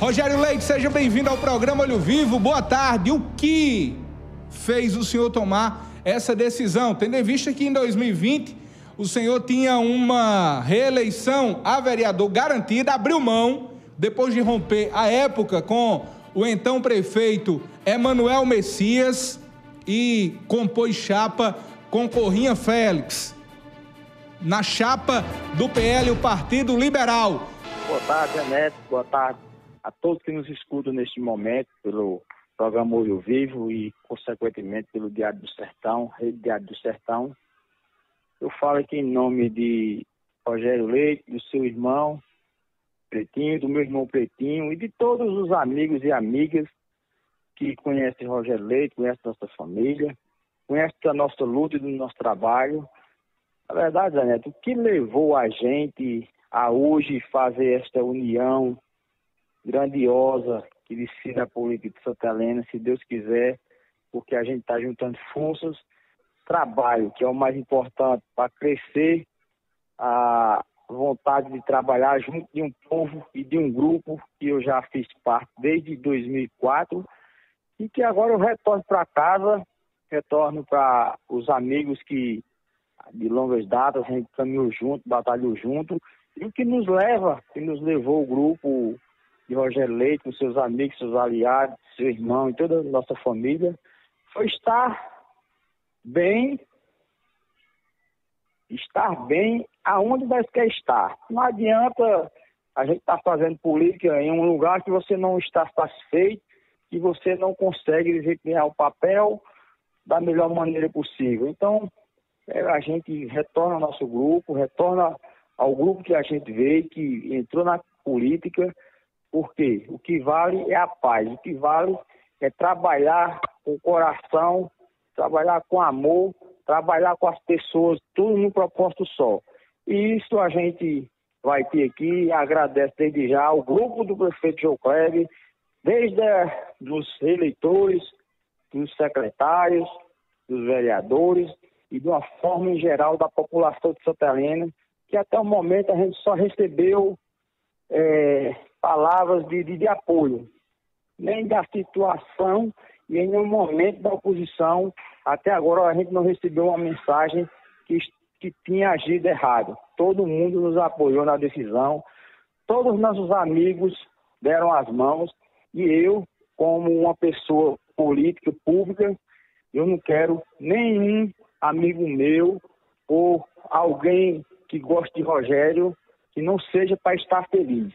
Rogério Leite, seja bem-vindo ao programa Olho Vivo. Boa tarde. O que fez o senhor tomar essa decisão? Tendo em vista que em 2020 o senhor tinha uma reeleição a vereador garantida, abriu mão, depois de romper a época com o então prefeito Emanuel Messias e compôs chapa com Corrinha Félix. Na chapa do PL, o Partido Liberal. Boa tarde, Neto. Boa tarde a todos que nos escutam neste momento pelo programa Olho Vivo e, consequentemente, pelo Diário do Sertão, Rede Diário do Sertão. Eu falo aqui em nome de Rogério Leite, do seu irmão Pretinho, do meu irmão Pretinho e de todos os amigos e amigas que conhecem Rogério Leite, conhecem nossa família, conhecem a nossa luta e do nosso trabalho. Na verdade, Zaneto, o que levou a gente a hoje fazer esta união grandiosa que decida a política de Santa Helena, se Deus quiser, porque a gente está juntando forças, trabalho, que é o mais importante para crescer a vontade de trabalhar junto de um povo e de um grupo que eu já fiz parte desde 2004 e que agora eu retorno para casa, retorno para os amigos que de longas datas a gente caminhou junto, batalhou junto. E o que nos leva, que nos levou o grupo de Rogério Leite, com seus amigos, seus aliados, seu irmão e toda a nossa família, foi estar bem, estar bem aonde nós quer estar. Não adianta a gente estar tá fazendo política em um lugar que você não está satisfeito, que você não consegue desempenhar o papel da melhor maneira possível. Então, é, a gente retorna ao nosso grupo, retorna ao grupo que a gente veio, que entrou na política, porque o que vale é a paz, o que vale é trabalhar com o coração, trabalhar com amor, trabalhar com as pessoas, tudo no propósito só. E isso a gente vai ter aqui, agradece desde já ao grupo do prefeito João Kleber, desde os eleitores, dos secretários, dos vereadores e de uma forma em geral da população de Santa Helena, que até o momento a gente só recebeu é, palavras de, de, de, apoio, nem da situação e em nenhum momento da oposição. Até agora a gente não recebeu uma mensagem que, que tinha agido errado. Todo mundo nos apoiou na decisão, todos nossos amigos deram as mãos e eu, como uma pessoa política, pública, eu não quero nenhum amigo meu ou alguém que goste de Rogério que não seja para estar feliz.